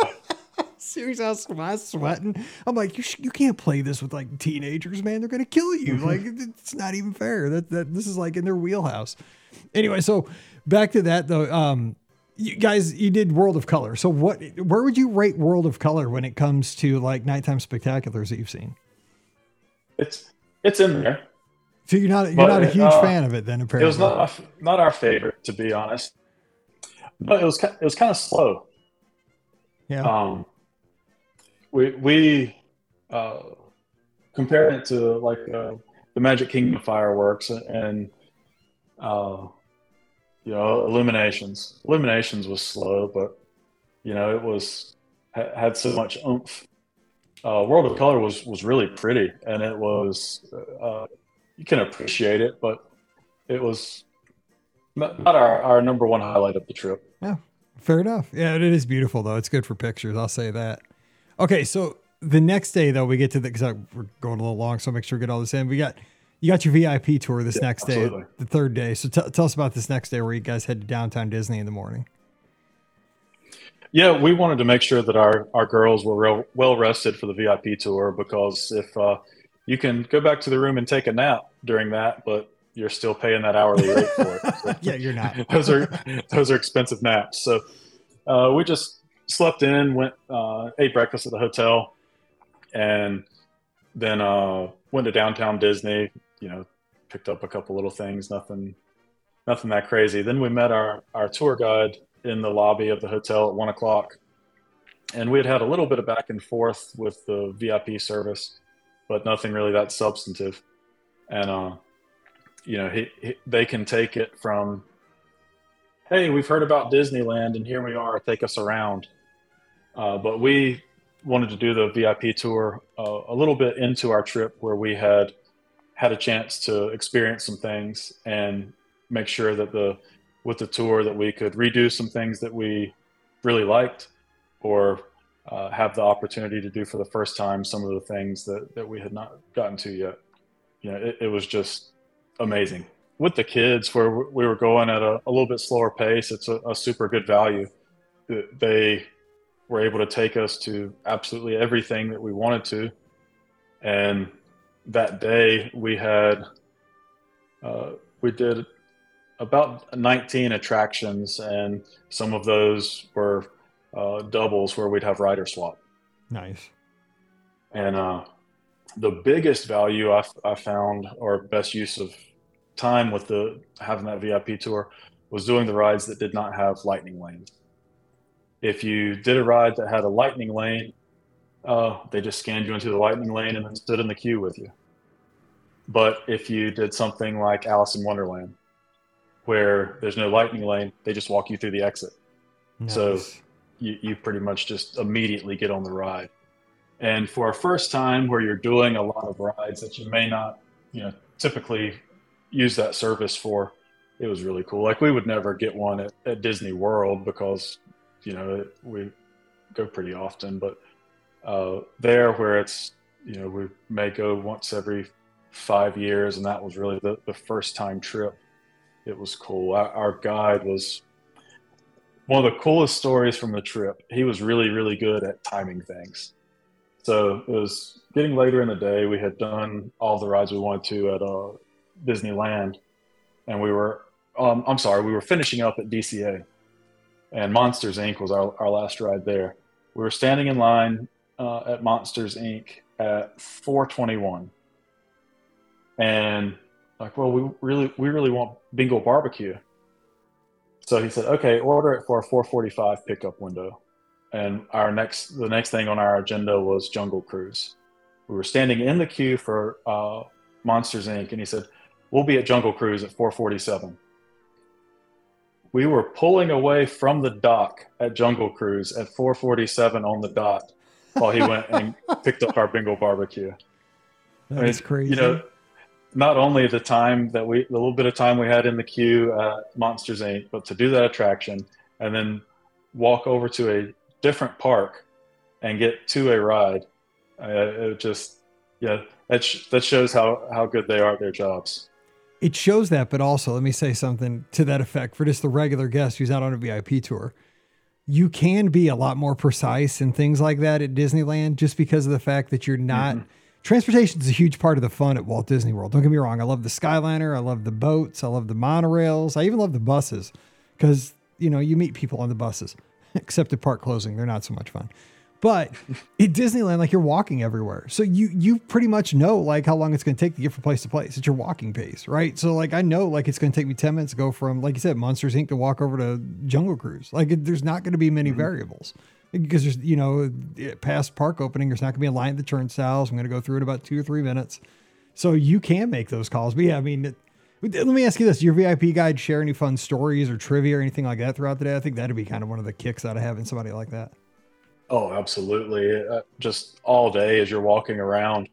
seriously, I was, I was sweating. I'm like, you, sh- you can't play this with like teenagers, man. They're gonna kill you. Mm-hmm. like, it's not even fair. That that this is like in their wheelhouse. Anyway, so back to that though. Um, you guys, you did World of Color. So what? Where would you rate World of Color when it comes to like nighttime spectaculars that you've seen? It's it's in there. So you're not you're But, not a huge uh, fan of it then, apparently. It was not f- not our favorite, to be honest. But it was it was kind of slow. yeah. Um, we we uh, compared it to like uh, the Magic Kingdom fireworks and uh, you know Illuminations. Illuminations was slow, but you know it was ha- had so much oomph. Uh, World of Color was was really pretty, and it was uh, you can appreciate it, but it was not not our, our number one highlight of the trip. Yeah, fair enough. Yeah, it is beautiful though. It's good for pictures. I'll say that. Okay, so the next day though, we get to the because we're going a little long, so make sure we get all this in. We got you got your VIP tour this Yeah, next day, absolutely. the third day. So t- tell us about this next day where you guys head to downtown Disney in the morning. Yeah, we wanted to make sure that our, our girls were real, well rested for the VIP tour because if uh, you can go back to the room and take a nap during that, but you're still paying that hourly rate for it. So [LAUGHS] Yeah, you're not. [LAUGHS] those are those are expensive naps. So uh, we just slept in, went uh, ate breakfast at the hotel, and then uh, went to downtown Disney. You know, picked up a couple little things, nothing nothing that crazy. Then we met our our tour guide in the lobby of the hotel at one o'clock, and we had had a little bit of back and forth with the VIP service, but nothing really that substantive. And uh, you know, he, he, they can take it from, hey, we've heard about Disneyland, and here we are, take us around. Uh, but we wanted to do the VIP tour uh, a little bit into our trip, where we had had a chance to experience some things and make sure that the with the tour that we could redo some things that we really liked or uh, have the opportunity to do for the first time some of the things that, that we had not gotten to yet. You know it, it was just amazing. With the kids where we were going at a, a little bit slower pace it's a, a super good value. They were able to take us to absolutely everything that we wanted to. And that day we had uh, we did about 19 attractions and some of those were uh, doubles where we'd have rider swap Nice. and uh, the biggest value I, I found or best use of time with the having that vip tour was doing the rides that did not have lightning lanes if you did a ride that had a lightning lane uh, they just scanned you into the lightning lane and then stood in the queue with you but if you did something like alice in wonderland where there's no lightning lane they just walk you through the exit So- you, you pretty much just immediately get on the ride. And for a first time where you're doing a lot of rides that you may not, you know, typically use that service for, it was really cool. Like we would never get one at, at Disney World because, you know, it, we go pretty often, but uh, there where it's, you know, we may go once every five years, and that was really the, the first time trip. it was cool. Our, our guide was one of the coolest stories from the trip. He was really, really good at timing things. So it was getting later in the day. We had done all the rides we wanted to at uh, Disneyland, and we were, um, I'm sorry, we were finishing up at DCA, and Monsters Inc. was our, our last ride there. We were standing in line uh, at Monsters Inc. at 421, and like, well, we really, we really want Bengal Barbecue. So he said, okay, order it for a 445 pickup window. And our next, the next thing on our agenda was Jungle Cruise. We were standing in the queue for uh, Monsters Inc. And he said, we'll be at Jungle Cruise at 447. We were pulling away from the dock at Jungle Cruise at 447 on the dot while he went and picked up our Bengal Barbecue. That's I mean, crazy. You know, not only the time that we, the little bit of time we had in the queue at Monsters Inc., but to do that attraction and then walk over to a different park and get to a ride, uh, it just, yeah, that, sh- that shows how, how good they are at their jobs. It shows that, but also let me say something to that effect for just the regular guest who's out on a VIP tour. You can be a lot more precise and things like that at Disneyland just because of the fact that you're not. Mm-hmm transportation is a huge part of the fun at Walt Disney World. Don't get me wrong. I love the Skyliner. I love the boats. I love the monorails. I even love the buses because, you know, you meet people on the buses, [LAUGHS] except at park closing. They're not so much fun. But at Disneyland, like you're walking everywhere. So you you pretty much know like how long it's going to take to get from place to place. It's your walking pace, right? So like I know like it's going to take me 10 minutes to go from, like you said, Monsters Inc. to walk over to Jungle Cruise. Like it, there's not going to be many mm-hmm. variables because there's you know past park opening there's not going to be a line at the turnstiles i'm going to go through it about two or three minutes so you can make those calls but yeah i mean let me ask you this your vip guide share any fun stories or trivia or anything like that throughout the day i think that'd be kind of one of the kicks out of having somebody like that oh absolutely. Uh, just all day as you're walking around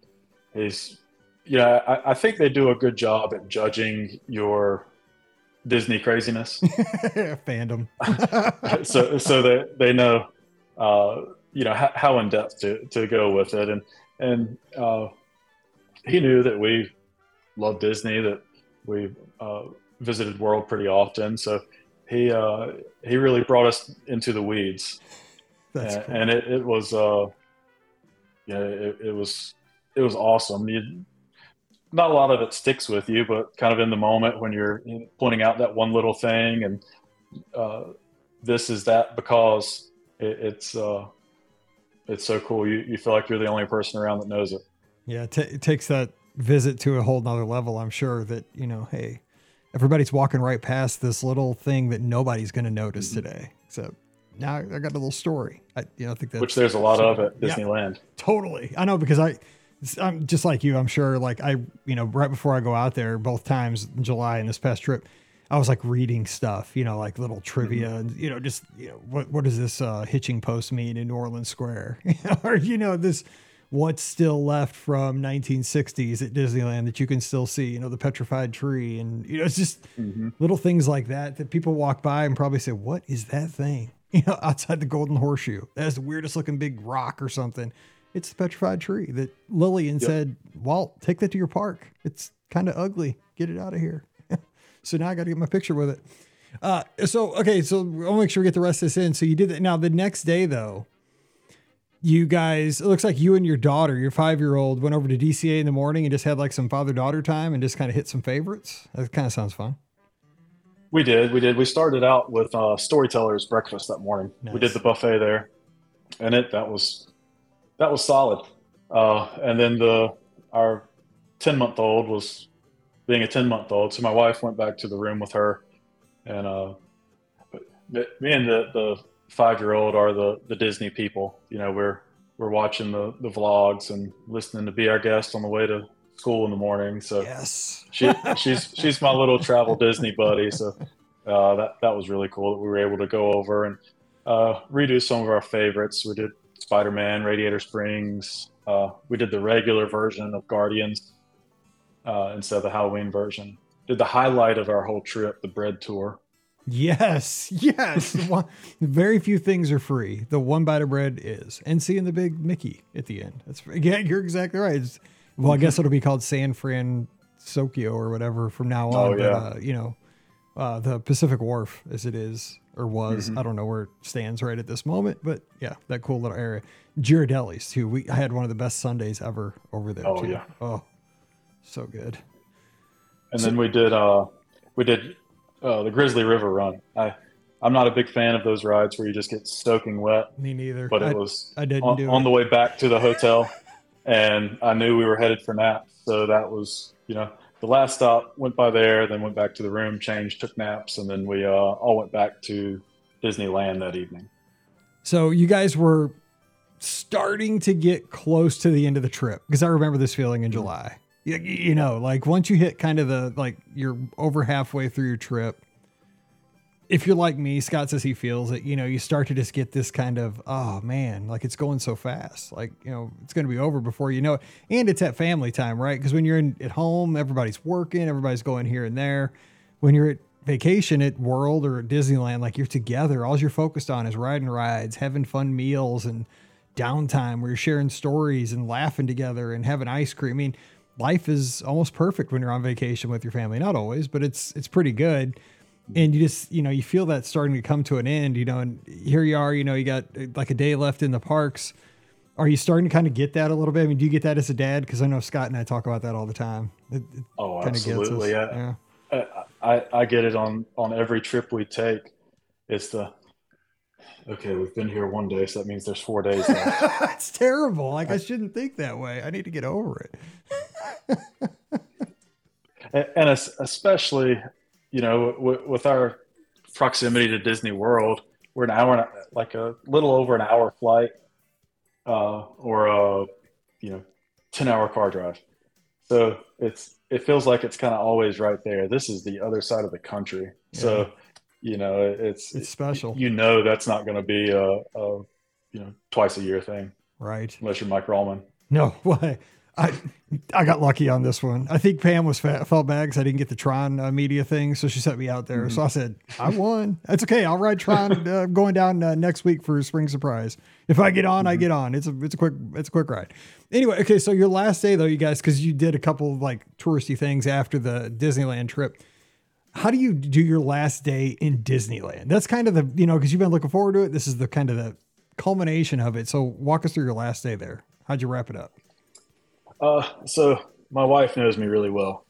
is yeah I, I think they do a good job at judging your disney craziness. [LAUGHS] Fandom. [LAUGHS] So so they, they know uh, you know how, how, in depth to, to go with it. And and uh, he knew that we loved Disney that we uh, visited world pretty often. So he uh, he really brought us into the weeds and, cool. and, it, it was uh yeah it, it was it was awesome you not a lot of it sticks with you but kind of in the moment when you're pointing out that one little thing and uh, this is that because it, it's uh, it's so cool. You you feel like you're the only person around that knows it. Yeah, it, t- it takes that visit to a whole nother level. I'm sure that you know, hey, everybody's walking right past this little thing that nobody's going to notice mm-hmm. today. So now I got a little story. I you know I think that which there's a lot so, of at Disneyland. Yeah, totally, I know because I. I'm just like you. I'm sure. Like I, you know, right before I go out there, both times in July and this past trip, I was like reading stuff, you know, like little trivia mm-hmm. and, you know, just, you know, what, what does this uh, hitching post mean in New Orleans Square? [LAUGHS] or, you know, this, what's still left from 1960s at Disneyland that you can still see, you know, the petrified tree. And, you know, it's just mm-hmm. little things like that that people walk by and probably say, what is that thing? You know, outside the Golden Horseshoe. That's the weirdest looking big rock or something. It's the petrified tree that Lillian yep. said, Walt, take that to your park. It's kind of ugly. Get it out of here. [LAUGHS] So now I got to get my picture with it. Uh, so okay, so I'll make sure we get the rest of this in. So you did that. Now the next day though, you guys, it looks like you and your daughter, your five year old, went over to DCA in the morning and just had like some father daughter time and just kind of hit some favorites. That kind of sounds fun. We did, we did. We started out with uh, storytellers breakfast that morning. Nice. We did the buffet there, and it that was that was solid. Uh, and then the our ten month old was being a 10 month old. So my wife went back to the room with her and, uh, me and the, the five year old are the, the Disney people. You know, we're, we're watching the, the vlogs and listening to be our guest on the way to school in the morning. So yes, she, she's, she's my little travel Disney buddy. So, uh, that, that was really cool that we were able to go over and, uh, redo some of our favorites. We did Spider-Man, Radiator Springs. Uh, we did the regular version of Guardians uh, instead of the Halloween version. Did the highlight of our whole trip, the bread tour. Yes, [LAUGHS] yes. one, very few things are free. The one bite of bread is, and seeing the big Mickey at the end. That's yeah, you're exactly right. It's, well, I guess it'll be called San Fran Sokio or whatever from now on. Oh, yeah. But, uh, you know, uh, the Pacific Wharf as it is or was. Mhm. I don't know where it stands right at this moment, but yeah, that cool little area. Ghirardelli's too. We I had one of the best sundaes ever over there. Oh, too. yeah. Oh, so good. And then we did uh, we did uh, the Grizzly River Run. I I'm not a big fan of those rides where you just get soaking wet, Me neither. but I, it was I didn't on, do on it. the way back to the hotel, and I knew we were headed for naps. So that was you know the last stop. Went by there, then went back to the room, changed, took naps, and then we uh, all went back to Disneyland that evening. So you guys were starting to get close to the end of the trip because I remember this feeling in July. You, you know, like once you hit kind of the like you're over halfway through your trip. If you're like me, Scott says he feels it. You know, you start to just get this kind of oh man, like it's going so fast. Like you know, it's going to be over before you know it. And it's at family time, right? Because when you're in, at home, everybody's working, everybody's going here and there. When you're at vacation at World or at Disneyland, like you're together. All you're focused on is riding rides, having fun meals, and downtime where you're sharing stories and laughing together and having ice cream. I mean, life is almost perfect when you're on vacation with your family. Not always, but it's it's pretty good. And you just you know you feel that starting to come to an end. You know, and here you are. You know, you got uh, like a day left in the parks. Are you starting to kind of get that a little bit? I mean, do you get that as a dad? Because I know Scott and I talk about that all the time. It, it Oh, kind gets us. absolutely, yeah. I, I I get it on on every trip we take. It's the okay. We've been here one day, so that means there's four days left. [LAUGHS] it's terrible. Like I shouldn't think that way. I need to get over it. [LAUGHS] and, and especially, you know, w- with our proximity to Disney World, we're an hour, and a, like a little over an hour flight, uh, or a you know, ten hour car drive. So it's it feels like it's kind of always right there. This is the other side of the country, so you know it's It's special, you know that's not going to be a, a you know twice a year thing right? unless you're Mike Rallman. No, [LAUGHS] why? I I got lucky on this one. I think Pam was fat, felt bad because I didn't get the Tron uh, media thing, so she sent me out there. So I said, I won. That's okay. I'll ride Tron [LAUGHS] uh, going down uh, next week for spring surprise. If I get on, I get on. It's a it's a quick it's a quick ride. Anyway, okay. So your last day though, you guys, because you did a couple of like touristy things after the Disneyland trip. How do you do your last day in Disneyland? That's kind of the you know because you've been looking forward to it. This is the kind of the culmination of it. So walk us through your last day there. How'd you wrap it up? Uh, so my wife knows me really well,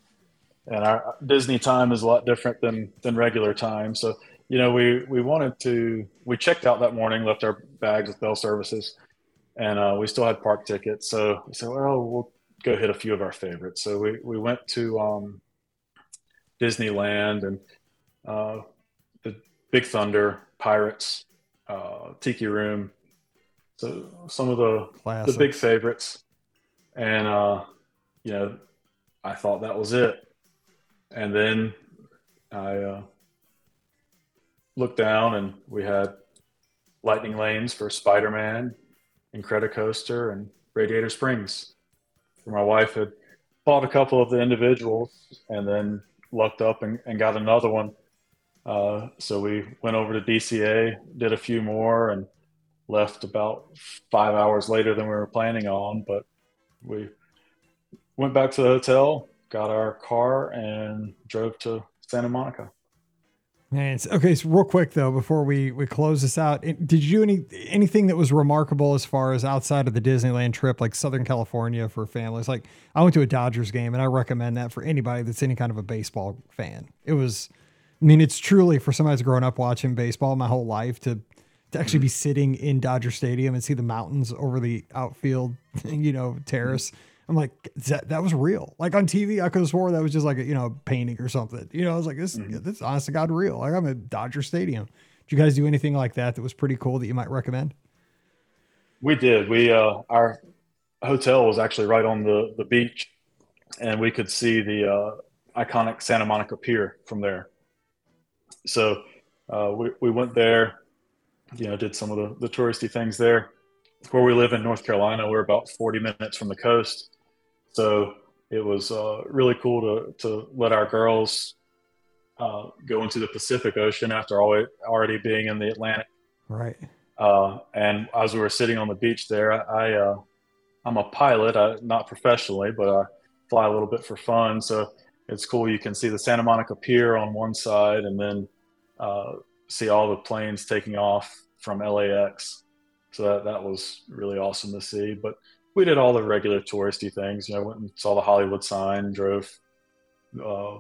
and our Disney time is a lot different than than regular time. So you know, we we wanted to we checked out that morning, left our bags with Bell Services, and uh, we still had park tickets. So we said, well, we'll go hit a few of our favorites. So we we went to um, Disneyland and uh, the Big Thunder, Pirates, uh, Tiki Room. So some of the the big favorites. And, uh, you know, I thought that was it. And then I uh, looked down and we had lightning lanes for Spider Man, Incredicoaster, and Radiator Springs. Where My wife had bought a couple of the individuals and then lucked up and, and got another one. Uh, so we went over to DCA, did a few more, and left about five hours later than we were planning on. But we went back to the hotel, got our car, and drove to Santa Monica. Man, okay. So real quick though, before we we close this out, did you do any anything that was remarkable as far as outside of the Disneyland trip, like Southern California for families? Like I went to a Dodgers game, and I recommend that for anybody that's any kind of a baseball fan. It was, I mean, it's truly for somebody that's grown up watching baseball my whole life to to actually be sitting in Dodger Stadium and see the mountains over the outfield, [LAUGHS] you know, terrace. I'm like, that that was real. Like on TV, I could have swore that was just like a you know painting or something. You know, I was like, this this is honest to God real. Like I'm at Dodger Stadium. Did you guys do anything like that that was pretty cool that you might recommend? We did. We uh, our hotel was actually right on the the beach, and we could see the uh, iconic Santa Monica Pier from there. So uh, we we went there, you know, did some of the the touristy things there. Where we live in North Carolina, we're about 40 minutes from the coast, so it was uh, really cool to to let our girls uh, go into the Pacific Ocean after always, already being in the Atlantic. Right. Uh, and as we were sitting on the beach there, I, uh, I'm a pilot, I, not professionally, but I fly a little bit for fun. So it's cool. You can see the Santa Monica Pier on one side, and then uh, see all the planes taking off from LAX. So that that was really awesome to see. But we did all the regular touristy things. You know, went and saw the Hollywood sign, drove uh,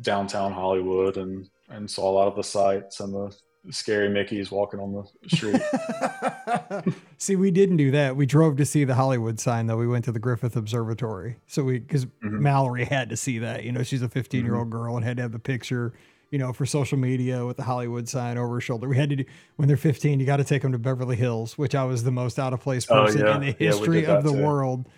downtown Hollywood, and and saw a lot of the sights and the scary Mickey's walking on the street. [LAUGHS] [LAUGHS] see, we didn't do that. We drove to see the Hollywood sign, though. We went to the Griffith Observatory. So we, because mm-hmm. Mallory had to see that. You know, she's a 15 year old mm-hmm. girl and had to have the picture, you know, for social media with the Hollywood sign over her shoulder. We had to do, when they're 15, you got to take them to Beverly Hills, which I was the most out of place oh, person oh, yeah. in the history yeah, of the too. world.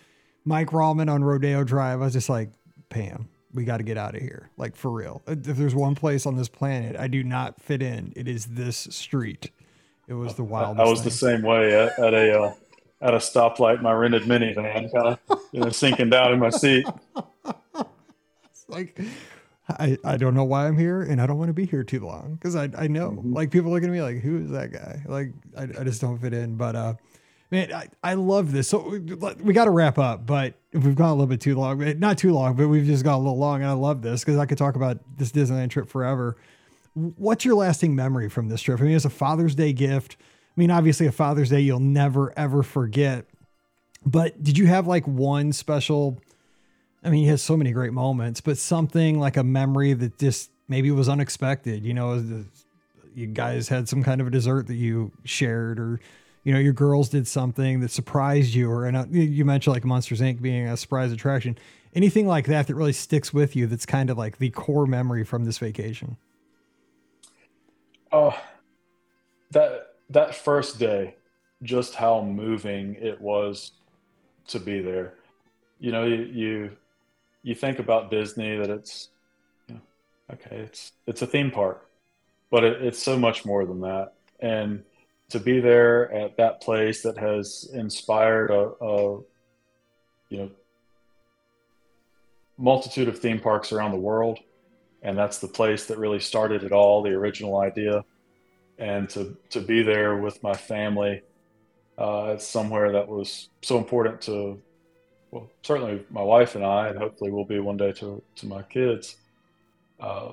Mike Rallman on Rodeo Drive. I was just like, Pam, we got to get out of here. Like for real. If there's one place on this planet I do not fit in, it is this street. It was the wildest. I was thing. the same way at, at a uh, at a stoplight. My rented minivan kind of you know, sinking down in my seat. [LAUGHS] It's like I, I don't know why I'm here and I don't want to be here too long because I, I know mm-hmm. like people look at me like who is that guy like I, I just don't fit in but uh man, I, I love this. So we, we got to wrap up, but we've gone a little bit too long. Not too long, but we've just got a little long. And I love this because I could talk about this Disneyland trip forever. What's your lasting memory from this trip? I mean, it's a Father's Day gift. I mean, obviously, a Father's Day you'll never ever forget. But did you have like one special? I mean, he has so many great moments, but something like a memory that just maybe was unexpected. You know, you guys had some kind of a dessert that you shared, or you know your girls did something that surprised you or and uh, you mentioned like monsters inc. being a surprise attraction. Anything like that that really sticks with you that's kind of like the core memory from this vacation? Oh that that first day just how moving it was to be there. You know you you, you think about disney that it's you know, okay it's it's a theme park but it, it's so much more than that. And to be there at that place that has inspired a, a you know multitude of theme parks around the world and that's the place that really started it all the original idea. And to to be there with my family uh, it's somewhere that was so important to well certainly my wife and i and hopefully will be one day to to my kids uh,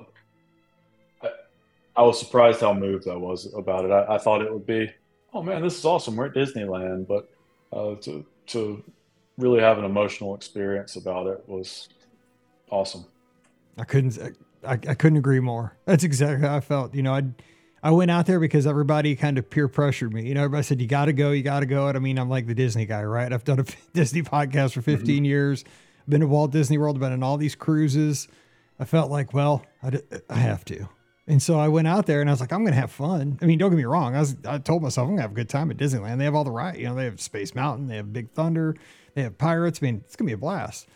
I was surprised how moved I was about it. I, I, thought it would be, oh man, this is awesome. We're at Disneyland, but uh, to to really have an emotional experience about it was awesome. I couldn't I, I couldn't agree more. That's exactly how I felt. You know, I I went out there because everybody kind of peer pressured me. You know, everybody said you got to go, you got to go. And I mean, I'm like the Disney guy, right? I've done a [LAUGHS] Disney podcast for 15 mm-hmm. years. Been to Walt Disney World, been on all these cruises. I felt like, well, I, I have to. And so I went out there and I was like, I'm going to have fun. I mean, don't get me wrong. I was, I told myself I'm going to have a good time at Disneyland. They have all the right, you know, they have Space Mountain, they have Big Thunder, they have Pirates. I mean, it's going to be a blast.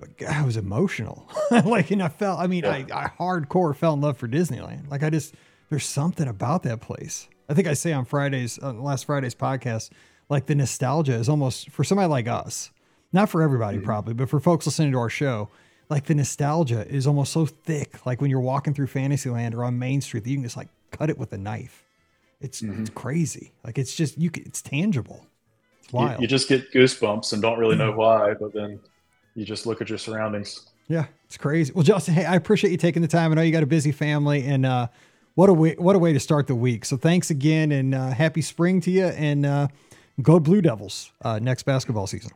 But God, I was emotional. [LAUGHS] like, and I felt, I mean, yeah. I, I hardcore fell in love for Disneyland. Like, I just, there's something about that place. I think I say on Fridays, on last Friday's podcast, like the nostalgia is almost for somebody like us, not for everybody mm-hmm. probably, but for folks listening to our show, like the nostalgia is almost so thick. Like when you're walking through Fantasyland or on Main Street, that you can just like cut it with a knife. It's mm-hmm. it's crazy. Like it's just you. Can, it's tangible. It's wild. You, you, just get goosebumps and don't really know mm-hmm. why, but then you just look at your surroundings. Yeah, it's crazy. Well, Justin, hey, I appreciate you taking the time. I know you got a busy family, and uh, what a way what a way to start the week. So thanks again, and uh, happy spring to you, and uh, go Blue Devils uh, next basketball season.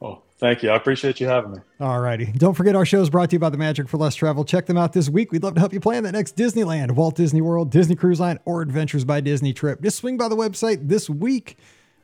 Oh, thank you. I appreciate you having me. All righty. Don't forget our show is brought to you by the Magic for Less Travel. Check them out this week. We'd love to help you plan that next Disneyland, Walt Disney World, Disney Cruise Line, or Adventures by Disney trip. Just swing by the website this week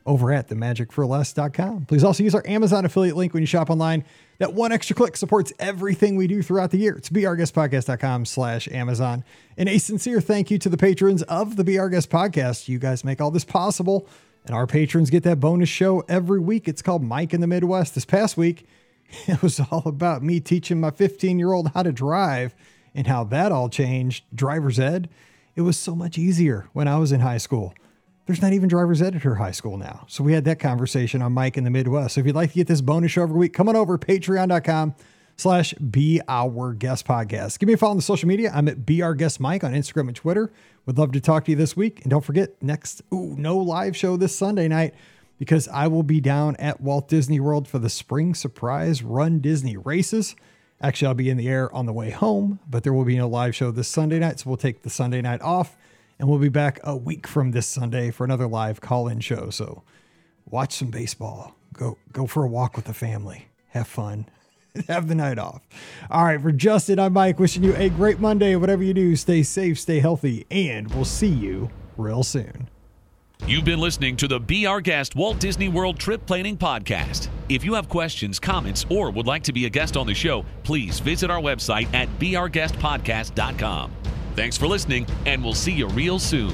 over at themagicforless.com. Please also use our Amazon affiliate link when you shop online. That one extra click supports everything we do throughout the year. It's beourguestpodcast.com slash Amazon. And a sincere thank you to the patrons of the Our Guest Podcast. You guys make all this possible. And our patrons get that bonus show every week. It's called Mike in the Midwest. This past week, [LAUGHS] it was all about me teaching my 15 year old how to drive and how that all changed. Driver's ed. It was so much easier when I was in high school. There's not even driver's ed at her high school now. So we had that conversation on Mike in the Midwest. So if you'd like to get this bonus show every week, come on over patreon.com slash be our guest podcast. Give me a follow on the social media. I'm at be our guest Mike on Instagram and Twitter. Would love to talk to you this week. And don't forget, next, ooh, no live show this Sunday night because I will be down at Walt Disney World for the Spring Surprise Run Disney Races. Actually, I'll be in the air on the way home, but there will be no live show this Sunday night. So we'll take the Sunday night off and we'll be back a week from this Sunday for another live call in show. So watch some baseball, go, go for a walk with the family, have fun, [LAUGHS] have the night off. All right, for Justin, I'm Mike, wishing you a great Monday. Whatever you do, stay safe, stay healthy, and we'll see you real soon. You've been listening to the Be Our Guest Walt Disney World Trip Planning Podcast. If you have questions, comments, or would like to be a guest on the show, please visit our website at beourguestpodcast.com. Thanks for listening, and we'll see you real soon.